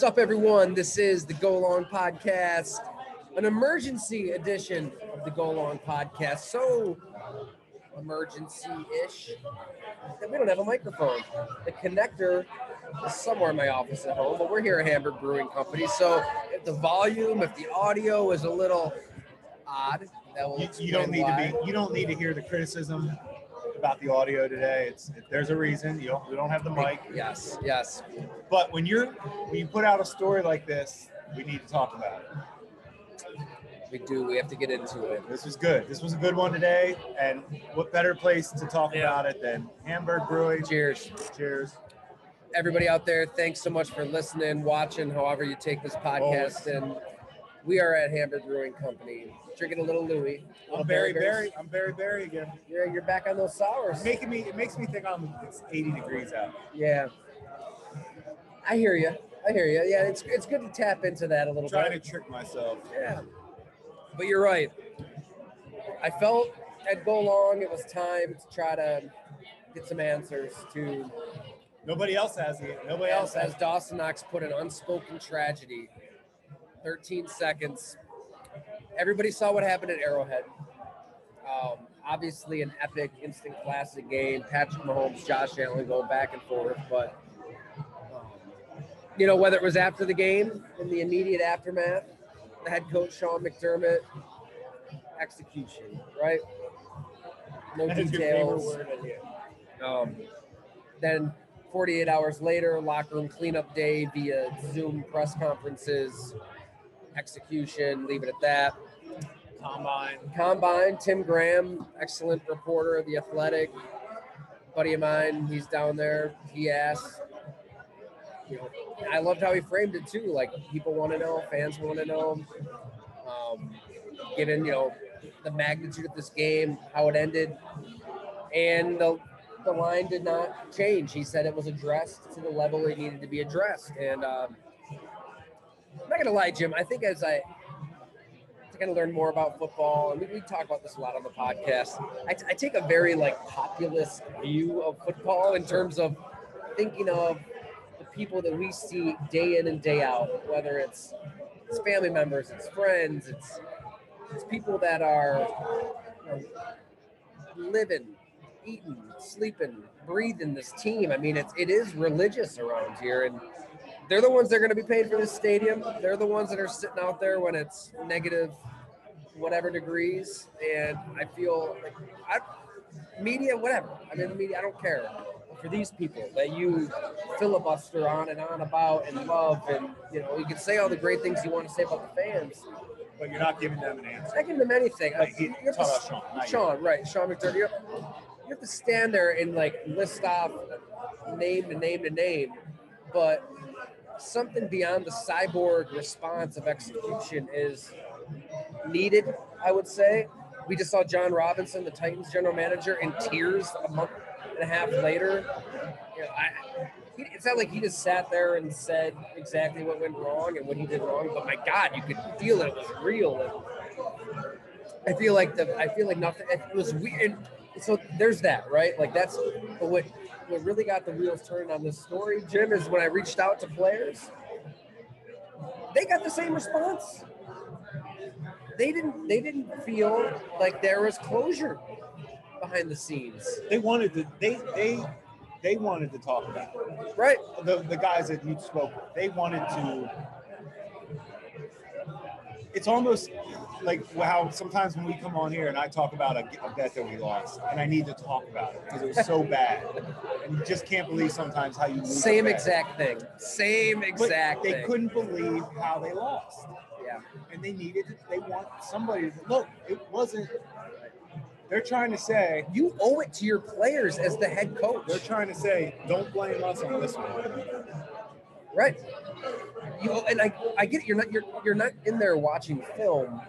What's up, everyone? This is the Go Long Podcast, an emergency edition of the Go Long Podcast. So emergency ish that we don't have a microphone. The connector is somewhere in my office at home, but we're here at Hamburg Brewing Company. So if the volume, if the audio is a little odd, that will You, you don't need why. to be. You don't need to hear the criticism about the audio today. It's there's a reason. You don't. We don't have the mic. Yes, yes. But when you're when you put out a story like this, we need to talk about it. We do. We have to get into it. This was good. This was a good one today. And what better place to talk Yeah. about it than Hamburg Brewing? Cheers. Cheers. everybody out there, thanks so much for listening, watching, however you take this podcast. And we are at Hamburg Brewing Company, drinking a little Louis. I'm very, very. I'm very, very again. You're, you're back on those sours. Making me. It makes me think I'm. It's 80 degrees out. Yeah. I hear you. I hear you. Yeah, it's it's good to tap into that a I'm little trying bit. Trying to trick myself. Yeah. But you're right. I felt at Go Long it was time to try to get some answers to Nobody else has it. Nobody else as, has. as Dawson Knox put an unspoken tragedy. 13 seconds. Everybody saw what happened at Arrowhead. Um, obviously, an epic, instant classic game. Patrick Mahomes, Josh Allen going back and forth, but um, you know whether it was after the game, in the immediate aftermath, the head coach Sean McDermott, execution, right? No That is your favorite details. word, I hear. Um, then 48 hours later, locker room cleanup day via Zoom press conferences, execution, leave it at that. Combine. Combine, Tim Graham, excellent reporter of The Athletic, buddy of mine, he's down there. He asked, you know, I loved how he framed it too. Like people want to know, fans want to know, um, given you know the magnitude of this game, how it ended, and the the line did not change. He said it was addressed to the level it needed to be addressed, and um, not gonna lie, Jim. I think as I kind of learn more about football, and we, we talk about this a lot on the podcast. I, I take a very like populist view of football in terms of thinking of the people that we see day in and day out, whether it's it's family members, it's friends, it's it's people that are you know, living, eating, sleeping, breathing this team. I mean, it's it is religious around here, and they're the ones that are going to be paid for this stadium. They're the ones that are sitting out there when it's negative, whatever degrees. And I feel like I, media, whatever. I mean, the media, I don't care. For these people that you filibuster on and on about and love, and you know, you can say all the great things you want to say about the fans. But you're not giving them an answer. I give them anything. Like, You have to- about Sean. Sean, right? Sean McDermott. You have, you have to stand there and like list off name to name to name, but something beyond the cyborg response of execution is needed. I would say. We just saw Jon Robinson, the Titans general manager, in tears a month and a half later. You know, I, it's not like he just sat there and said exactly what went wrong and what he did wrong. But my God, you could feel it it was real. And I feel like the I feel like nothing. It was weird. So there's that, right? Like that's but what what really got the wheels turning on this story, Jim, is when I reached out to players. They got the same response. They didn't. They didn't feel like there was closure behind the scenes. They wanted to. They they they wanted to talk about it. Right. The the guys that you spoke with, they wanted to. It's almost like how sometimes when we come on here and I talk about a, a bet that we lost, and I need to talk about it because it was so bad, and you just can't believe sometimes how you lose. Same exact thing. Same But exact they thing. couldn't believe how they lost, Yeah. and they needed. They want somebody to look. It wasn't. They're trying to say. You owe it to your players as the head coach. They're trying to say, don't blame us on this one. Right. You and I I get it. You're not you're you're not in there watching film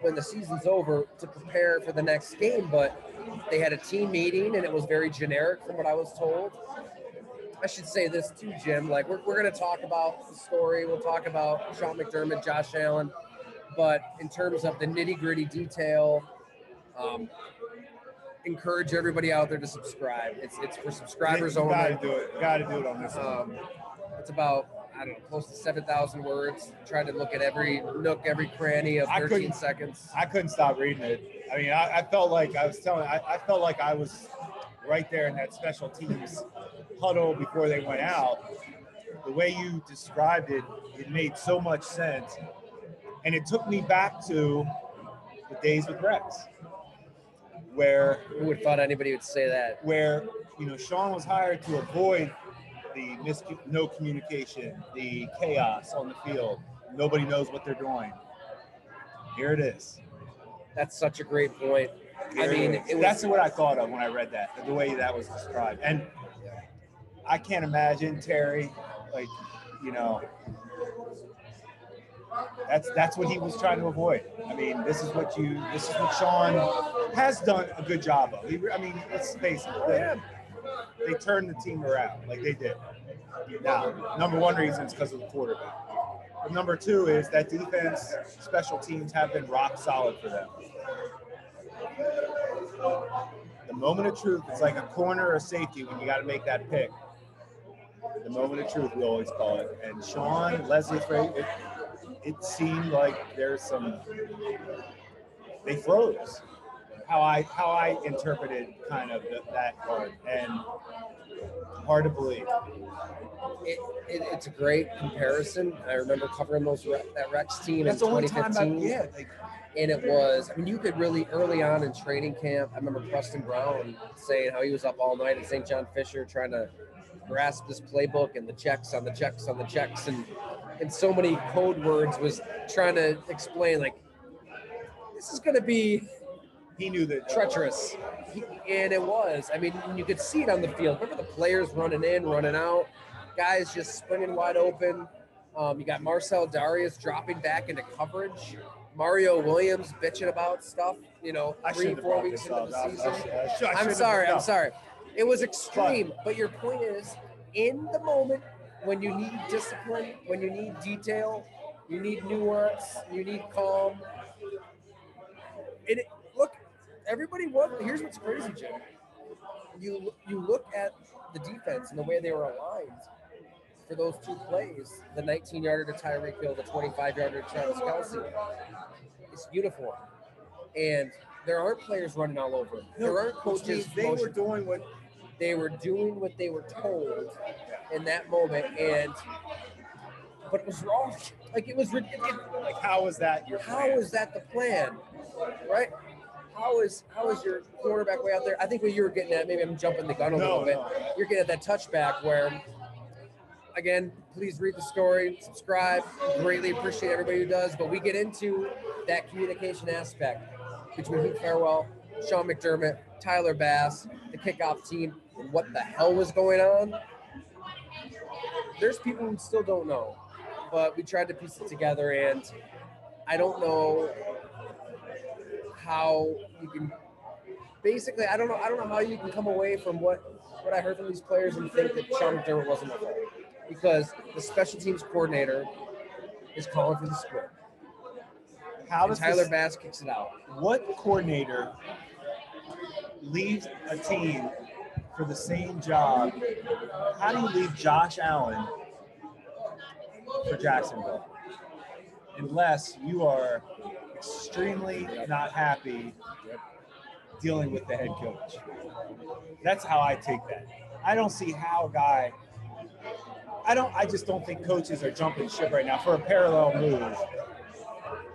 when the season's over to prepare for the next game, but they had a team meeting and it was very generic from what I was told. I should say this too, Jim. Like we're, we're gonna talk about the story. We'll talk about Sean McDermott, Josh Allen, but in terms of the nitty gritty detail, um, encourage everybody out there to subscribe. It's it's for subscribers you only. Gotta do it. Gotta do it on this. Um, it's about I don't know, close to seven thousand words. Trying to look at every nook, every cranny of thirteen couldn't- seconds. I couldn't stop reading it. I mean, I, I felt like I was telling. I, I felt like I was right there in that special teams huddle before they went out. The way you described it, it made so much sense, and it took me back to the days with Rex, where Who would have thought anybody would say that? where you know Sean was hired to avoid the mis- no communication, the chaos on the field. Nobody knows what they're doing. Here it is. That's such a great point. I Here mean, it was that's what I thought of when I read that, the way that was described. And I can't imagine Terry, like, you know, that's that's what he was trying to avoid. I mean, this is what you, this is what Sean has done a good job of. He, I mean, let's face it, they, oh, they turned the team around like they did. Now, number one reason is because of the quarterback. But number two is that defense, special teams have been rock solid for them. The moment of truth is like a corner or safety when you got to make that pick. The moment of truth, we always call it. And Sean, Leslie it, it seemed like there's some, they froze. How I how I interpreted kind of the, that part, and hard to believe. it, it, it's a great comparison. I remember covering those Re- that Rex team That's in the only time I, 2015, yeah, like, and it was. I mean, you could really early on in training camp. I remember Preston Brown saying how he was up all night at St. John Fisher trying to grasp this playbook and the checks on the checks on the checks and and so many code words was trying to explain like this is going to be he knew that treacherous. He- And it was. I mean, you could see it on the field. Remember the players running in, running out, guys just springing wide open. Um, you got Marcell Dareus dropping back into coverage. Mario Williams bitching about stuff, you know, three, four weeks into the season. I I'm sorry. I'm sorry. It was extreme, but your point is, in the moment when you need discipline, when you need detail, you need nuance, you need calm. It, everybody was. Here's what's crazy, Jim. You you look at the defense and the way they were aligned for those two plays: the 19 yarder to Tyreek Hill, the 25 yarder to Travis Kelce. It's uniform, and there aren't players running all over. There aren't coaches. they were doing what they were doing what they were told in that moment, and but it was wrong. Like it was ridiculous. like how was that your How plan? is that the plan, right? How is how is your quarterback way out there? I think what you were getting at, maybe I'm jumping the gun a No, little bit. no. You're getting at that touchback where, again, please read the story, subscribe. Greatly appreciate everybody who does. But we get into that communication aspect between Heath Farwell, Sean McDermott, Tyler Bass, the kickoff team, and what the hell was going on. There's people who still don't know, but we tried to piece it together, and I don't know how you can. Basically, I don't know. I don't know how you can come away from what what I heard from these players and think that Sean McDermott wasn't a fault. because the special teams coordinator is calling for the split. How And does Tyler this- Bass kicks it out. what coordinator leaves a team for the same job? How do you leave Josh Allen for Jacksonville? Unless you are extremely not happy dealing with the head coach. That's how I take that. I don't see how a guy I don't I just don't think coaches are jumping ship right now for a parallel move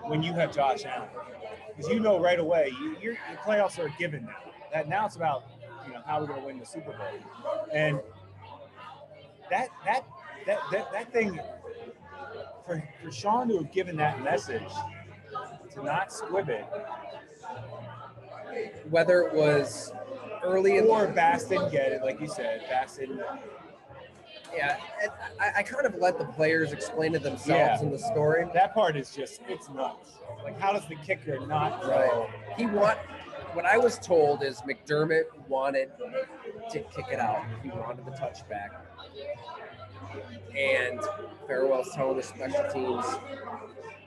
when you have Josh Allen because you know right away you, your, your playoffs are a given now. That now it's about you know how we're going to win the Super Bowl, and that that that that, that thing for for Sean to have given that message to not squib it, Whether it was early in or Bass didn't get it, like you said, Bass didn't. yeah, and I, I kind of let the players explain it themselves Yeah. in the story. That part is just it's nuts. Like how does the kicker not know? Right. He want what I was told is McDermott wanted to kick it out. He wanted the touchback. And Farwell's telling the special teams,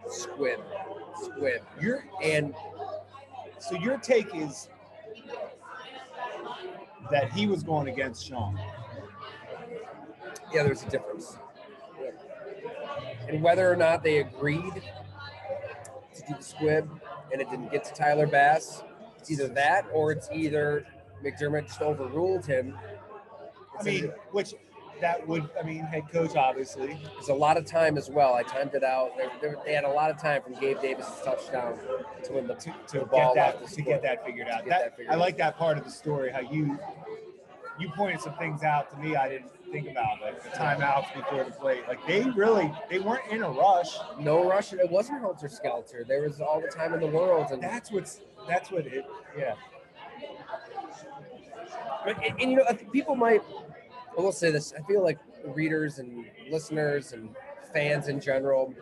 squib, squib. Your And so your take is that he was going against Sean. yeah, there's a difference. And whether or not they agreed to do the squib and it didn't get to Tyler Bass, it's either that or it's either McDermott just overruled him. I mean, which that would, I mean, head coach obviously. There's a lot of time as well. I timed it out. They, they, they had a lot of time from Gabe Davis' touchdown to win the to, The ball get that to get that figured out. That, that figured I out. like that part of the story. How you you pointed some things out to me I didn't think about, like the timeouts before the play. Like they really they weren't in a rush. no rush. It wasn't helter skelter. There was all the time in the world, and That's what's that's what it. Yeah. But and, and, you know, people might. I will say this. I feel like readers and listeners and fans in general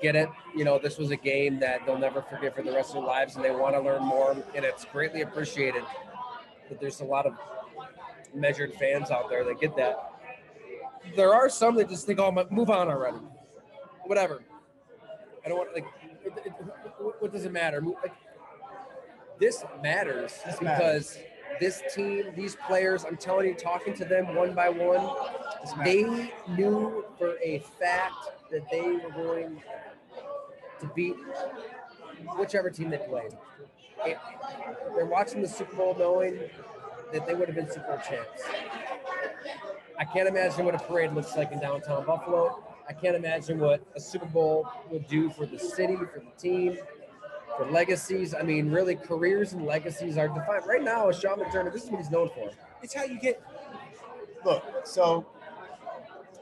get it. You know, this was a game that they'll never forget for the rest of their lives, and they want to learn more, and it's greatly appreciated. But there's a lot of measured fans out there that get that. There are some that just think, "Oh, move on already." Whatever. I don't want like. What- does it matter? Like, this matters This because this team, these players, I'm telling you, talking to them one by one, they knew for a fact that they were going to beat whichever team they played. It- they're watching the Super Bowl knowing that they would have been Super Bowl champs. I can't imagine what a parade looks like in downtown Buffalo. I can't imagine what a Super Bowl would do for the city, for the team, for legacies. I mean, really, careers and legacies are defined. Right now, Sean McDermott, this is what he's known for. it's how you get look so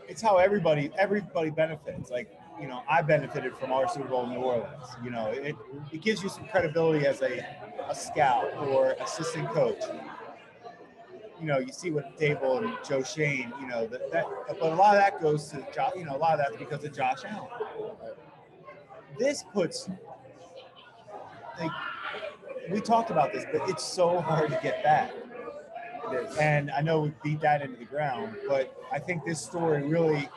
it's how everybody everybody benefits like you know i benefited from our super bowl in new orleans you know it, it gives you some credibility as a, a scout or assistant coach you know you see what Daboll and joe schoen you know that, that but a lot of that goes to josh you know a lot of that's because of josh allen this puts like we talked about this but it's so hard to get back It is. and I know we beat that into the ground, but I think this story really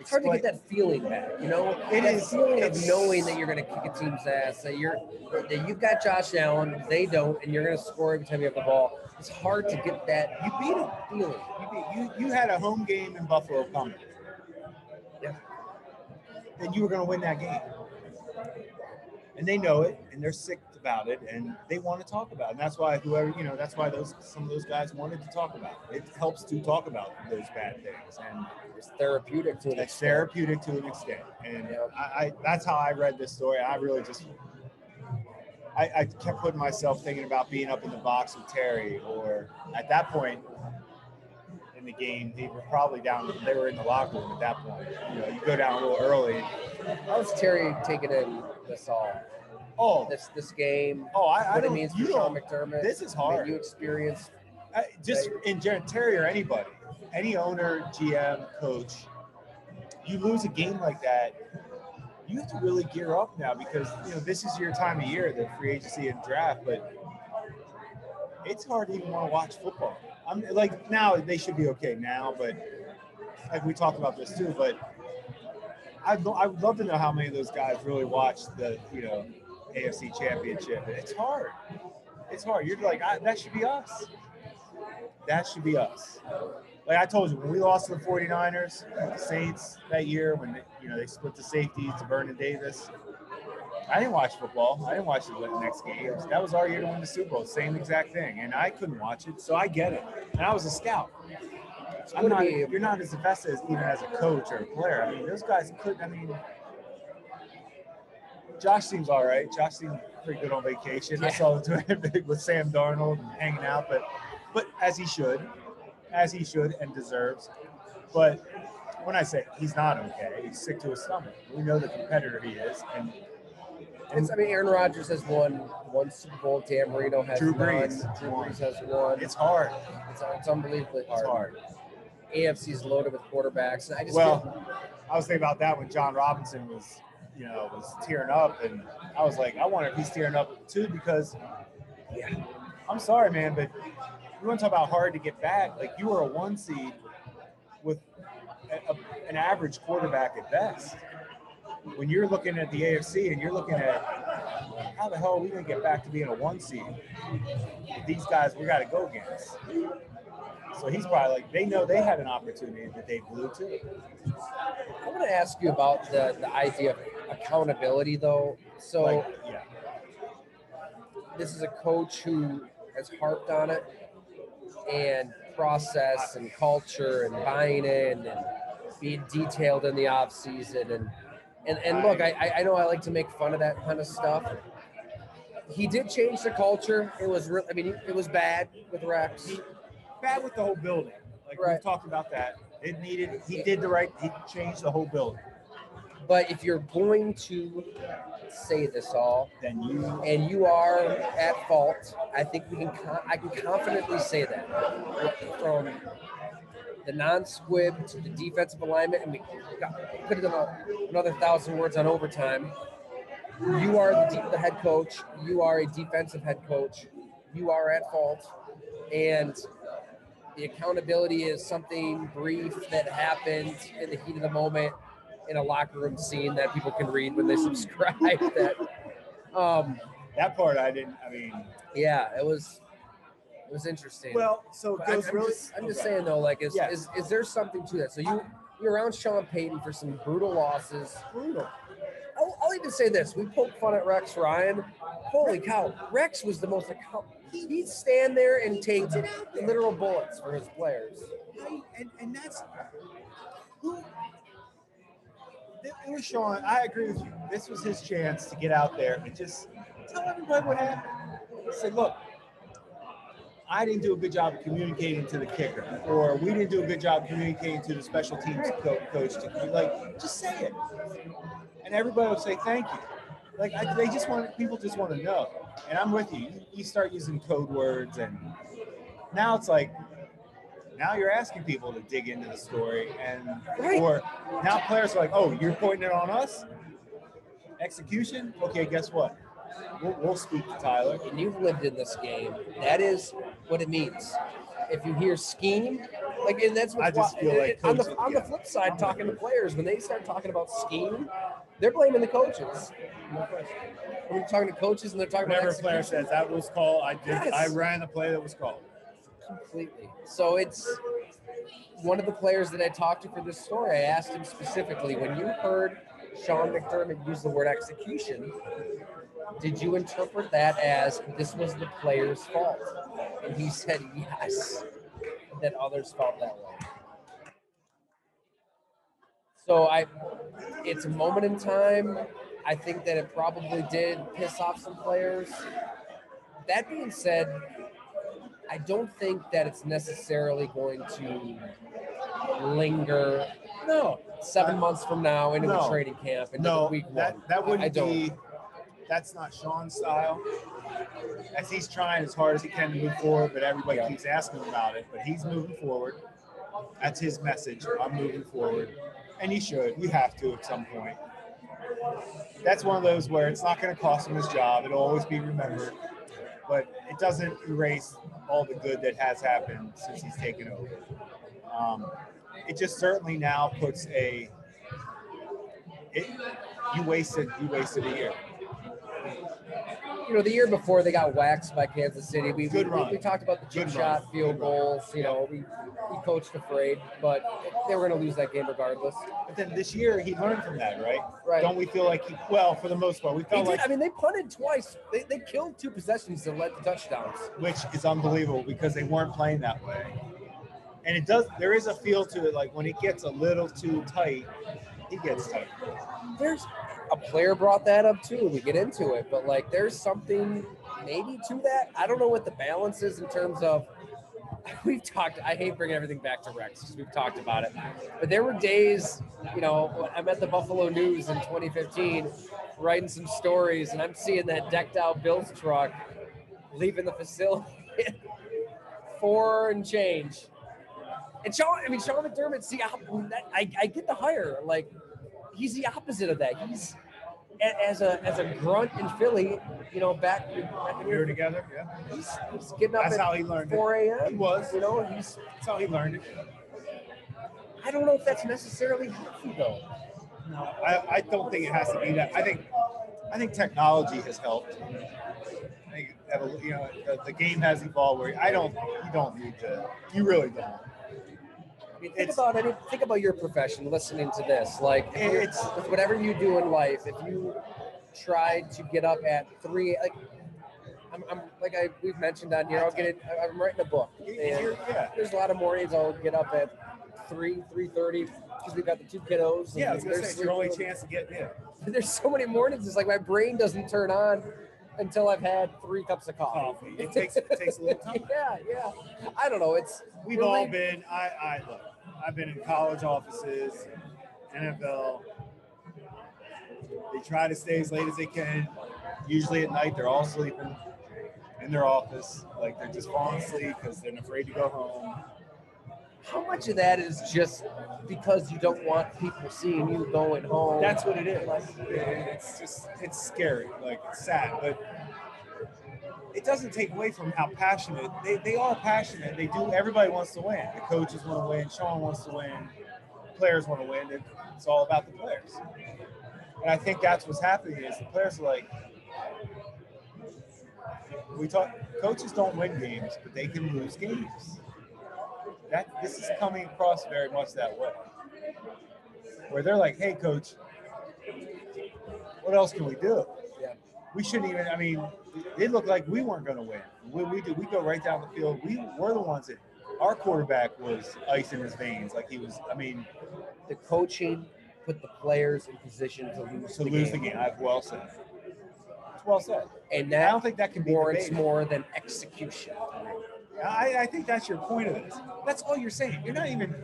It's hard to get that feeling back, you know. It that is- feeling of knowing that you're going to kick a team's ass, that you're that you've got Josh Allen, they don't, and you're going to score every time you have the ball. It's hard to get that You beat him. feeling. You, beat, you you had a home game in Buffalo coming. Yeah. Then you were going to win that game, and they know it, and they're sick about it, and they want to talk about it. And that's why whoever you know, that's why those some of those guys wanted to talk about it. It helps to talk about those bad things, and It's therapeutic to an it's extent. therapeutic to an extent. And Yeah. I, I that's how I read this story. I really just I, I kept putting myself thinking about being up in the box with Terry, or at that point in the game, they were probably down. They were in the locker room at that point. You know, you go down a little early. How's Terry taking in this all? Oh, This this game, oh, I, I what it means for Sean. McDermott. This is I mean, hard. you experienced I, just in general, Terry or anybody, any owner, GM, coach, you lose a game like that, you have to really gear up now because you know this is your time of year, the free agency and draft. But it's hard to even want to watch football. I'm like now they should be okay now, but like we talked about this too, but I'd, I would love to know how many of those guys really watched the, you know, AFC championship. It's hard. It's hard. You're like, that should be us. That should be us. Like I told you, when we lost to the 49ers, the Saints that year, when they, you know they split the safeties to Vernon Davis, I didn't watch football. I didn't watch the next games. That was our year to win the Super Bowl. Same exact thing, and I couldn't watch it, so I get it. And I was a scout. I'm not. You're not as invested as even as a coach or a player. I mean, those guys couldn't. I mean, Josh seems all right. Josh seems pretty good on vacation. I Yeah. saw him with Sam Darnold and hanging out, but but as he should, as he should and deserves. But when I say he's not okay, he's sick to his stomach. We know the competitor he is, and It's, I mean, Aaron Rodgers has won one Super Bowl. Dan Marino has Drew won. Brees Drew. Brees has won. It's, it's hard. it's, unbelievably hard. It's hard. AFC's loaded with quarterbacks. And I just Well, I was thinking about that when Jon Robinson was, you know, was tearing up, and I was like, I wonder if he's tearing up too because, yeah, I'm sorry, man, but you want to talk about hard to get back? Like you were a one seed with a, a- an average quarterback at best. When you're looking at the AFC and you're looking at how the hell are we gonna get back to being a one seed? These guys we got to go against. So he's probably like, they know they had an opportunity that they blew too. I want to ask you about the, the idea of accountability, though. So Like, yeah. this is a coach who has harped on it and process and culture and buying in and being detailed in the off season and and, and look I, I- know I like to make fun of that kind of stuff. He did change the culture. It was real I mean it was bad with Rex. bad with the whole building. Like Right. we've talked about that. It needed. He did the right. He changed the whole building. But if you're going to say this all Then you. and you are at fault. I think we can. Con- I can confidently say that from the non-squib to the defensive alignment, and we got, could have done a, another thousand words on overtime. You are the, the head coach. You are a defensive head coach. You are at fault, and the accountability is something brief that happened in the heat of the moment in a locker room scene that people can read when they subscribe. that um, That part I didn't. I mean. yeah, it was it was interesting. Well, so it I'm, goes I'm really. just, I'm just saying though, like, is, Yes. is is there something to that? So you you're around Sean Payton for some brutal losses. Brutal. I'll, I'll even say this: we poke fun at Rex Ryan. Holy cow, Rex was the most account. He'd stand there and take literal bullets for his players. I- and and that's who. It was Sean. I agree with you. This was his chance to get out there and just tell everybody what happened. Say, look, I didn't do a good job of communicating to the kicker, or we didn't do a good job communicating to the special teams co- coach. To like, just say it, and everybody will say thank you. Like I, they just want people just want to know, and I'm with you. You, you start using code words, and now it's like now you're asking people to dig into the story, and Right. or now players are like, oh, you're pointing it on us. Execution. Okay, guess what? We'll, we'll speak to Tyler. And you've lived in this game. That is what it means. If you hear scheme, like, and that's what I just feel like on the coaches- on the flip side, talking to players when they start talking about scheme, they're blaming the coaches. No question. When you're talking to coaches and they're talking Whenever a about player says that was called, I did. Yes. I ran the play that was called. completely. So it's one of the players that I talked to for this story. I asked him specifically when you heard Sean McDermott use the word execution, did you interpret that as this was the player's fault? And he said yes, that others felt that way. So I, it's a moment in time. I think that it probably did piss off some players. That being said, I don't think that it's necessarily going to linger No, seven months from now into the No. training camp into no, week that one. that I- wouldn't I don't. be. That's not Sean's style. As he's trying as hard as he can to move forward, but everybody Yeah. keeps asking about it. But he's moving forward. That's his message. I'm moving forward, and he should. You have to at some point. That's one of those where it's not going to cost him his job. It'll always be remembered, but it doesn't erase all the good that has happened since he's taken over. Um, it just certainly now puts a it you wasted you wasted a year. You know, the year before they got waxed by Kansas City. We Good we, run. we talked about the Good shot, run. field Good run. goals. You know, we we coached afraid, but they were going to lose that game regardless. But then this year he learned from that, right? Right. Don't we feel like he well for the most part we felt like I mean, they punted twice. They, they killed two possessions and led to touchdowns. which is unbelievable because they weren't playing that way. And it does there is a feel to it like when it gets a little too tight, he gets tight. There's a player brought that up too. We get into it, but like, there's something maybe to that. I don't know what the balance is in terms of. We've talked. I hate bringing everything back to Rex because we've talked about it. But there were days, you know, I'm at the Buffalo News in 2015, writing some stories, and I'm seeing that decked out Bills truck leaving the facility, four and change. And Sean, I mean, Sean McDermott, see, I, I, I get the hire. Like, he's the opposite of that. He's as a as a grunt in Philly, you know, back, back in We were together, yeah. he's, he's getting up That's at how he learned it. 4 He was. You know, he's. That's how he learned it. I don't know if that's necessarily healthy though. No, I, I don't think it has to be that. I think I think technology has helped. I think you know the, the game has evolved where I don't you don't need to you really don't. Mean, think It's- about any, think about your profession. Listening to this, like It's- with whatever you do in life, if you tried to get up at three, like I'm, I'm like I we've mentioned on here, I'll get it. I'm writing a book, and yeah. there's a lot of mornings I'll get up at three, three thirty because we've got the two kiddos. and Yeah, I was gonna say it's your only chance to get yeah. There's so many mornings. It's like my brain doesn't turn on until I've had three cups of coffee. Coffee. It takes it takes a little time. yeah, yeah. I don't know. It's We've really- all been. I, I look. I've been in college offices, NFL. They try to stay as late as they can. Usually at night, they're all sleeping in their office, like they're just falling asleep because they're afraid to go home. How much of that is just because you don't want people seeing you going home? That's what it is. Like, It's just it's scary, like it's sad, but it doesn't take away from how passionate they, they are passionate. They do everybody wants to win. The coaches want to win, Sean wants to win, players want to win. It's all about the players. And I think that's what's happening is the players are like we talk coaches don't win games, but they can lose games. That this is coming across very much that way. Where they're like, hey coach, what else can we do? Yeah. We shouldn't even. I mean, it looked like we weren't going to win. We, we did. We go right down the field. We were the ones that our quarterback was ice in his veins. Like he was. I mean, the coaching put the players in position to lose to the lose game. the game. I've well said. It's well said. and I don't think that can be warrants debated. more than execution. I, I think that's your point of this. That's all you're saying. You're not even,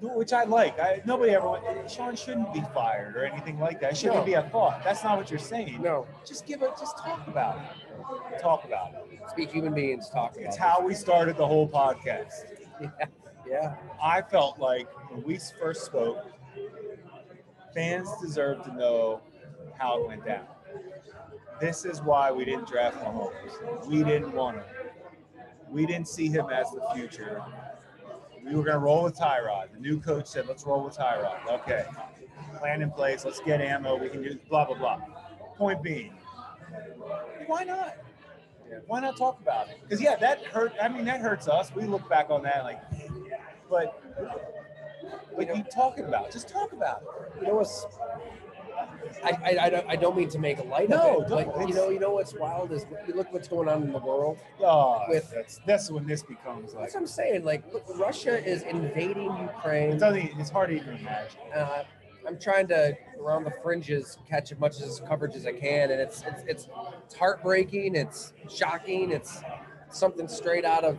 which I like. I, nobody ever. Sean shouldn't be fired or anything like that. It shouldn't No. be a thought. That's not what you're saying. No, Just give it. Just talk about it. Talk about it. speak human beings talk about It's it. how we started the whole podcast. Yeah, yeah. I felt like when we first spoke, fans deserve to know how it went down. This is why we didn't draft Mahomes. We didn't want him. We didn't see him as the future. We were going to roll with Tyrod. The new coach said, let's roll with Tyrod. Okay. Plan in place. Let's get ammo. We can do blah, blah, blah. Point being, why not? Why not talk about it? Because, yeah, that hurt. I mean, that hurts us. We look back on that like, but but you talking about it. just talk about it. Know what's I, I, I, don't, I don't mean to make a light No, of it. don't. Like, you know, you know what's wild is you look what's going on in the world. Oh, With- that's that's when this becomes like That's what I'm saying. Like, look, Russia is invading it Ukraine. doesn't. It's hard to even imagine. Uh, I'm trying to around the fringes catch as much as coverage as I can, and it's it's it's, it's heartbreaking. It's shocking. It's something straight out of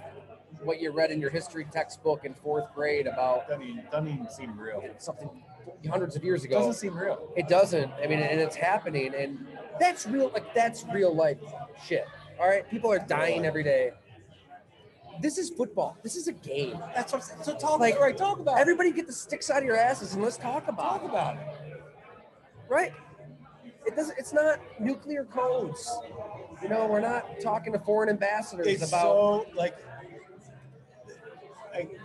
what you read in your history textbook in fourth grade about Doesn't even, doesn't even seem real. something hundreds of years It ago. doesn't seem real. It doesn't. I mean, and it's happening, and that's real. Like that's real life shit. All right, people are dying every day. This is football. This is a game. That's what. I'm saying. So talk. Like, right. Talk about. it. Everybody get the sticks out of your asses and let's talk about Talk it. about it. Right? It doesn't. It's not nuclear codes. You know, we're not talking to foreign ambassadors It's about. so like. like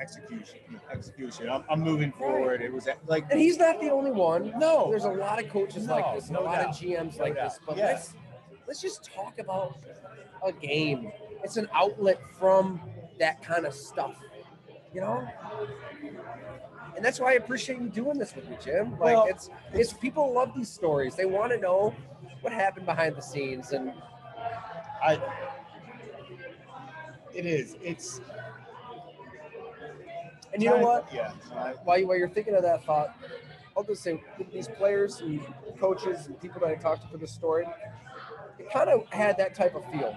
execution. Execution. I'm, I'm moving forward. It was like And he's not the only one. No. there's a lot of coaches No, like this, no a lot doubt. of GMs No like doubt. this. But let's let's just talk about a game. It's an outlet from that kind of stuff, you know. And that's why I appreciate you doing this with me, Jim. Like Well, it's it's people love these stories. They want to know what happened behind the scenes, and I. It is. It's. And you know what? Yeah. While, you, while you're thinking of that thought, I'll just say these players and coaches and people that I talked to for this story, it kind of had that type of feel.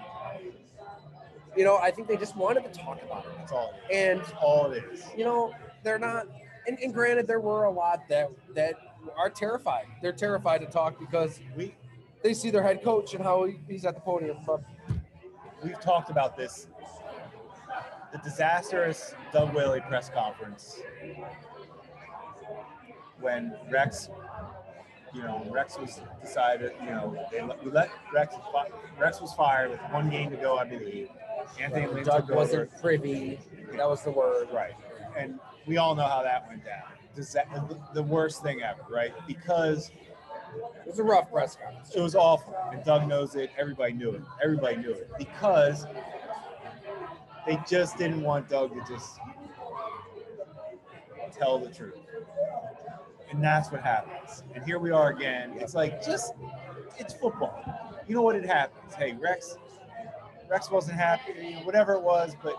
You know, I think they just wanted to talk about it. that's all. And, That's all it is. you know, they're not, and, and granted, there were a lot that, that are terrified. They're terrified to talk because We they see their head coach and how he's at the podium. But we've talked about this. The disastrous Doug Whaley press conference when Rex, you know, Rex was decided, you know, they let, we let Rex, Rex was fired with one game to go, I believe. Anthony Lynn Doug wasn't privy. That was the word. Right. And we all know how that went down. Disa- the, the worst thing ever, right? Because It was a rough press conference. it was awful. And Doug knows it. Everybody knew it. Everybody knew it. Because they just didn't want Doug to just tell the truth. And that's what happens. And here we are again. It's like just it's football. You know what it happens. Hey, Rex Rex wasn't happy, whatever it was, but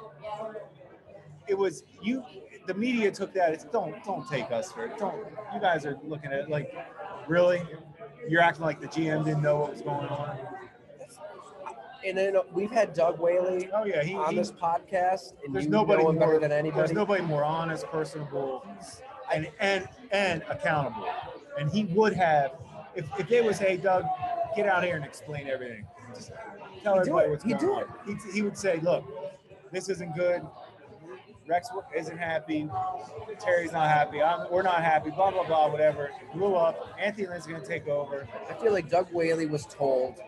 it was you the media took that it's don't don't take us for it. Don't you guys are looking at it like really? You're acting like the GM didn't know what was going on. And then uh, we've had Doug Whaley Oh yeah, he, on he this podcast, and there's nobody more better than anybody. There's nobody more honest, personable, and and and accountable. And he would have if if they was, hey Doug, get out here and explain everything. Just tell everybody what's going on. He, he would say, look, this isn't good. Rex isn't happy. Terry's not happy. I'm, we're not happy. Blah blah blah. Whatever. It blew up. Anthony Lynn's going to take over. I feel like Doug Whaley was told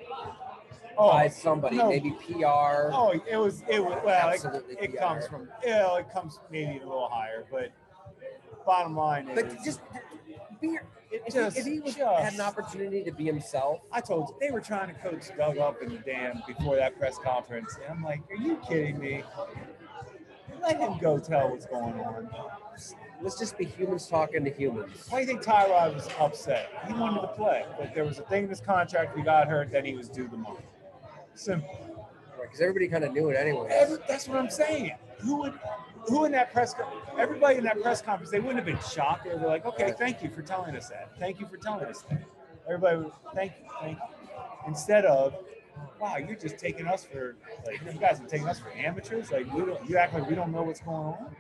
Oh, by somebody, no. maybe PR. Oh, it was it was well. It, Absolutely it PR. comes from yeah, it comes maybe a little higher, but bottom line is but just be, it if, just, he, if he was, just- had an opportunity to be himself, I told you they were trying to coach Doug up in the dam before that press conference, and I'm like, are you kidding me? Let him go tell what's going on. let's just be humans talking to humans. Why do you think Tyrod was upset? He wanted to play, but there was a thing in his contract. He got hurt, then he was due the money. Simple. Because everybody kind of knew it anyway. Every, that's what I'm saying. Who would, who in that press, everybody in that press conference, they wouldn't have been shocked. They were like, okay, thank you for telling us that. Thank you for telling us that. Everybody, would, thank you, thank you. Instead of, wow, you're just taking us for like you guys are taking us for amateurs. Like we don't, you act like we don't know what's going on.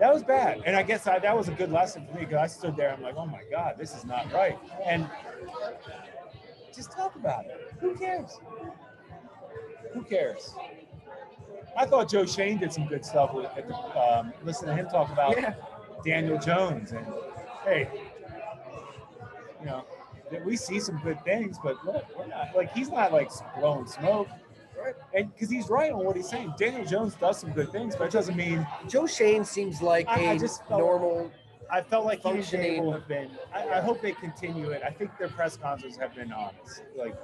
That was bad, and I guess I, that was a good lesson for me because I stood there. I'm like, oh my god, this is not right. And just talk about it. Who cares? Who cares? I thought Joe Schoen did some good stuff with at the, um, listen to him talk about Yeah. Daniel Jones and hey, you know, we see some good things, but look, we're not like he's not like blowing smoke, Right. and because he's right on what he's saying. Daniel Jones does some good things, but it doesn't mean Joe Schoen seems like I- a I just normal. I felt like he Functioning- able have been. I, I hope they continue it. I think their press conferences have been honest, like,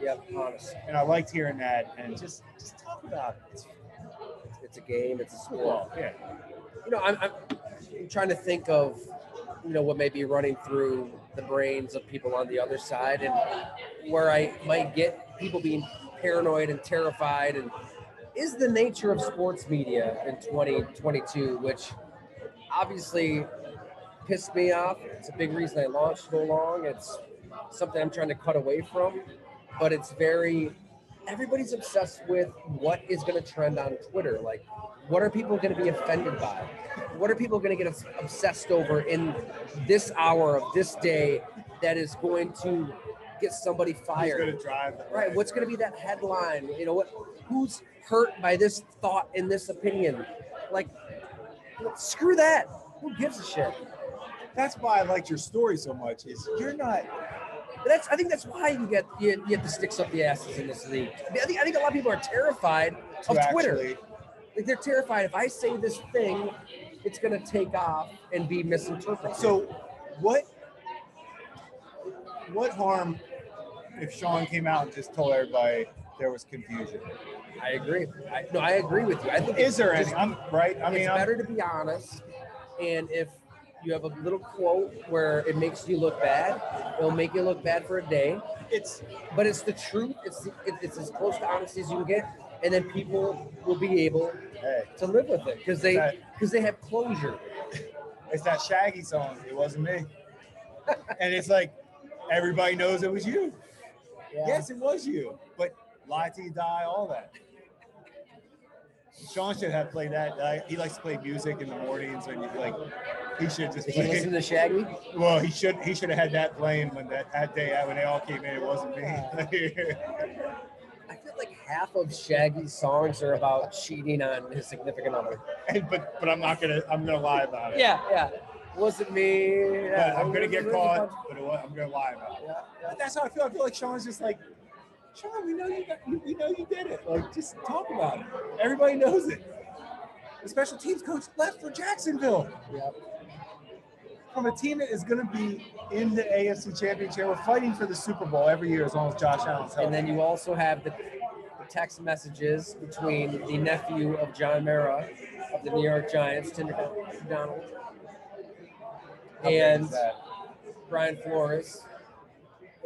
Yep, honest. and I liked hearing that. And just just talk about it. It's It's a game. It's a sport. football. Yeah. you know, I'm, I'm, I'm trying to think of, you know, what may be running through the brains of people on the other side and where I might get people being paranoid and terrified and is the nature of sports media in 2022, which obviously pissed me off. It's a big reason I launched Go Long. It's something I'm trying to cut away from, but it's very, everybody's obsessed with what is going to trend on Twitter. Like, what are people going to be offended by? What are people going to get obsessed over in this hour of this day that is going to get somebody fired? going to drive? the- Right. What's going to be that headline? You know what? Who's hurt by this thought and this opinion? Like, screw that. Who gives a shit? That's why I liked your story so much. Is you're not. That's. I think that's why you get you, you get the sticks up the asses in this league. I think, I think a lot of people are terrified to of Twitter. actually- Like they're terrified. If I say this thing, it's gonna take off and be misinterpreted. So, what what harm if Sean came out and just told everybody there was confusion? I agree. I, no, I agree with you. I think Is there just- any? I'm right. I mean, it's I'm, better to be honest. And if you have a little quote where it makes you look bad, it'll make you look bad for a day. it's But it's the truth. It's it, it's as close to honesty as you can get, and then people will be able hey, to live with it because they because they have closure. it's that Shaggy song. It wasn't me, and it's like everybody knows it was you. Yes, it was you. But lie to you die, all that. Sean should have played that. Uh, he likes to play music in the mornings, and like he should just Did you listen play. to Shaggy? Well, he should he should have had that playing when that, that day when they all came in. It wasn't me. I feel like half of Shaggy's songs are about cheating on his significant other. and, but but I'm not gonna I'm gonna lie about it. Yeah, yeah. Wasn't me. Yeah, I'm gonna get it was a caught, but it was, I'm gonna lie about it. Yeah, yeah. But that's how I feel. I feel like Sean's just like, Sean, we know you got, you, we know you did it. Like, just talk about it. Everybody knows it. The special teams coach left for Jacksonville yeah. from a team that is going to be in the AFC Championship. We're fighting for the Super Bowl every year as long as Josh Allen's healthy. And then you also have the, text messages between the nephew of John Mara of the New York Giants, Tim McDonnell, and? Brian Flores,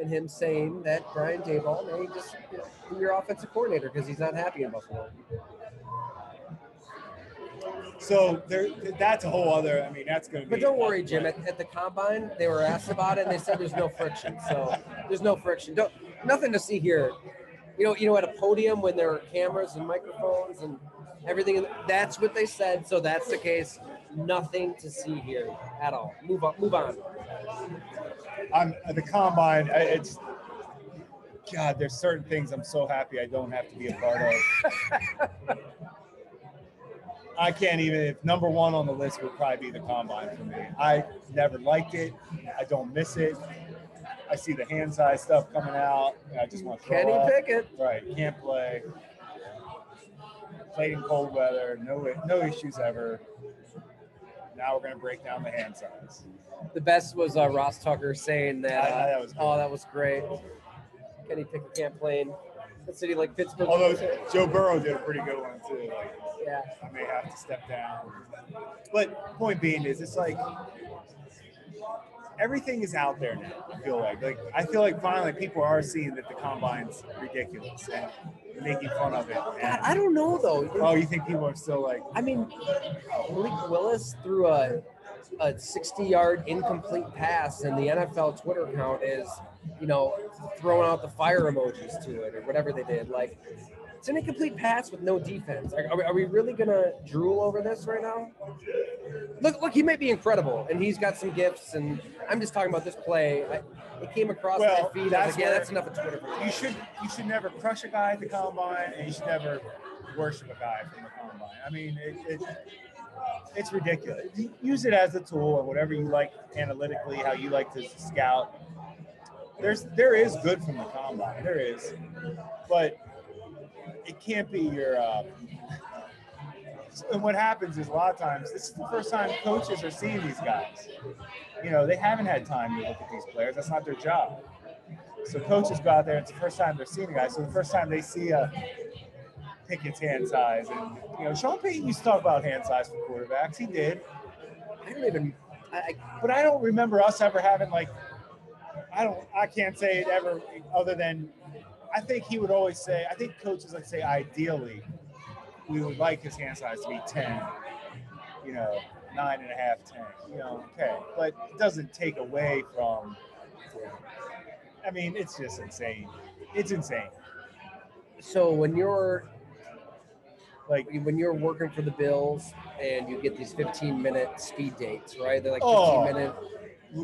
and him saying that Brian Daboll may just you know, be your offensive coordinator because he's not happy in Buffalo. So there, that's a whole other. I mean, that's going to be. But don't worry, Jim. At, at the combine, they were asked about it, and they said there's no friction. So there's no friction. Don't, nothing to see here. You know, you know, at a podium when there are cameras and microphones and everything. That's what they said. So that's the case. Nothing to see here at all. Move on. Move on. I'm at the combine. I- It's God. There's certain things I'm so happy I don't have to be a part of. I can't even. If number one on the list would probably be the combine for me. I never liked it. I don't miss it. I see the hand size stuff coming out. I just want to throw Kenny up. Pickett. Right, can't play. Played in cold weather. No, no issues ever. Now we're gonna break down the hand size. The best was uh, Ross Tucker saying that. Uh, that was oh, that was great. Kenny Pickett can't play in a city like Pittsburgh. Although Joe Burrow did a pretty good one too. Like yeah. I may have to step down. But point being is, it's like everything is out there now. I feel like, like I feel like finally people are seeing that the combine's ridiculous and making fun of it. And, I don't know though. oh, you think people are still like, I mean, Malik Willis threw a a 60 yard incomplete pass, and the NFL Twitter account is, you know, throwing out the fire emojis to it or whatever they did. Like, it's an incomplete pass with no defense. Are, are, we, are we really gonna drool over this right now? Look, look, he may be incredible, and he's got some gifts, and I'm just talking about this play. I, it came across Well, my feed. I was like, yeah, that's enough of Twitter. You should you should never crush a guy at the combine, and you should never worship a guy from the combine. I mean, it, it it's ridiculous. Use it as a tool or whatever you like analytically, how you like to scout. There's there is good from the combine, there is, but it can't be your. Uh, and what happens is a lot of times this is the first time coaches are seeing these guys. You know, they haven't had time to look at these players. That's not their job. So coaches go out there. It's the first time they're seeing a guy. So the first time they see a Pickett's hand size, and you know, Sean Payton used to talk about hand size for quarterbacks. He did, I don't even. I, but I don't remember us ever having like. I don't. I can't say it ever other than. I think he would always say. I think coaches like say ideally, we would like his hand size to be ten. You know, nine and a half, ten. You know, okay, but it doesn't take away from. I mean, it's just insane. It's insane. so when you're Like, when you're working for the Bills and you get these 15 minute speed dates, right? They're like 15 Oh. minute.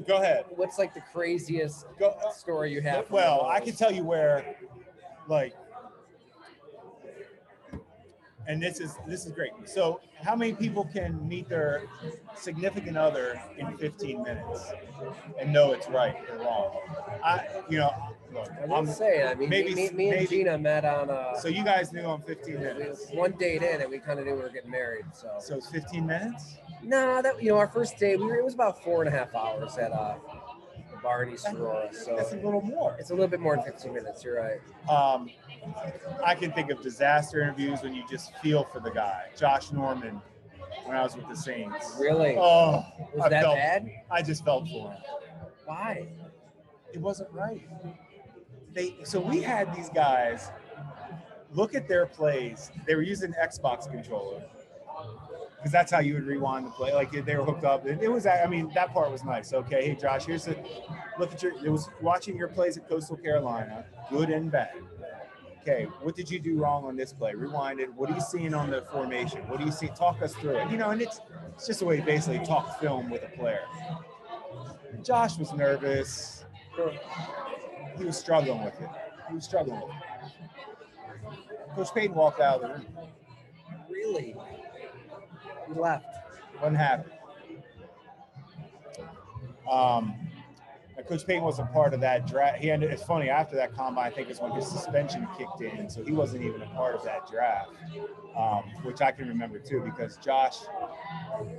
go ahead. What's like the craziest Go. Uh, story you have? Well, I can tell you where, like, and this is this is great. So, how many people can meet their significant other in 15 minutes and know it's right or wrong? I, you know, look, I I'm, won't. I mean, maybe- me, me and maybe- Gina met on A, so you guys knew on 15 we- minutes. one date in, and we kind of knew we were getting married. So So it's 15 minutes. no, that you know, our first date, we were it was about four and a half hours at uh, the bar in East Aurora. So it's a little more. it's a little bit more than 15 minutes. You're right. Um, I can think of disaster interviews when you just feel for the guy. Josh Norman, when I was with the Saints. Really? Oh, was I that felt, bad? I just felt for him. Why? It wasn't right. They so we had these guys look at their plays. They were using Xbox controller because that's how you would rewind the play. Like they were hooked up. It, it was. I mean, that part was nice. Okay, hey Josh, here's a look at your. It was watching your plays at Coastal Carolina, good and bad. Okay, what did you do wrong on this play? Rewind it. What are you seeing on the formation? What do you see? Talk us through it. You know, and it's it's just a way to basically talk film with a player. Josh was nervous. He was struggling with it. He was struggling with it. Coach Payton walked out of the room. Really? He left. Wasn't happy. Um, and Coach Payton wasn't part of that draft. He ended. It's funny after that combine. I think is when his suspension kicked in, so he wasn't even a part of that draft, um, which I can remember too. Because Josh,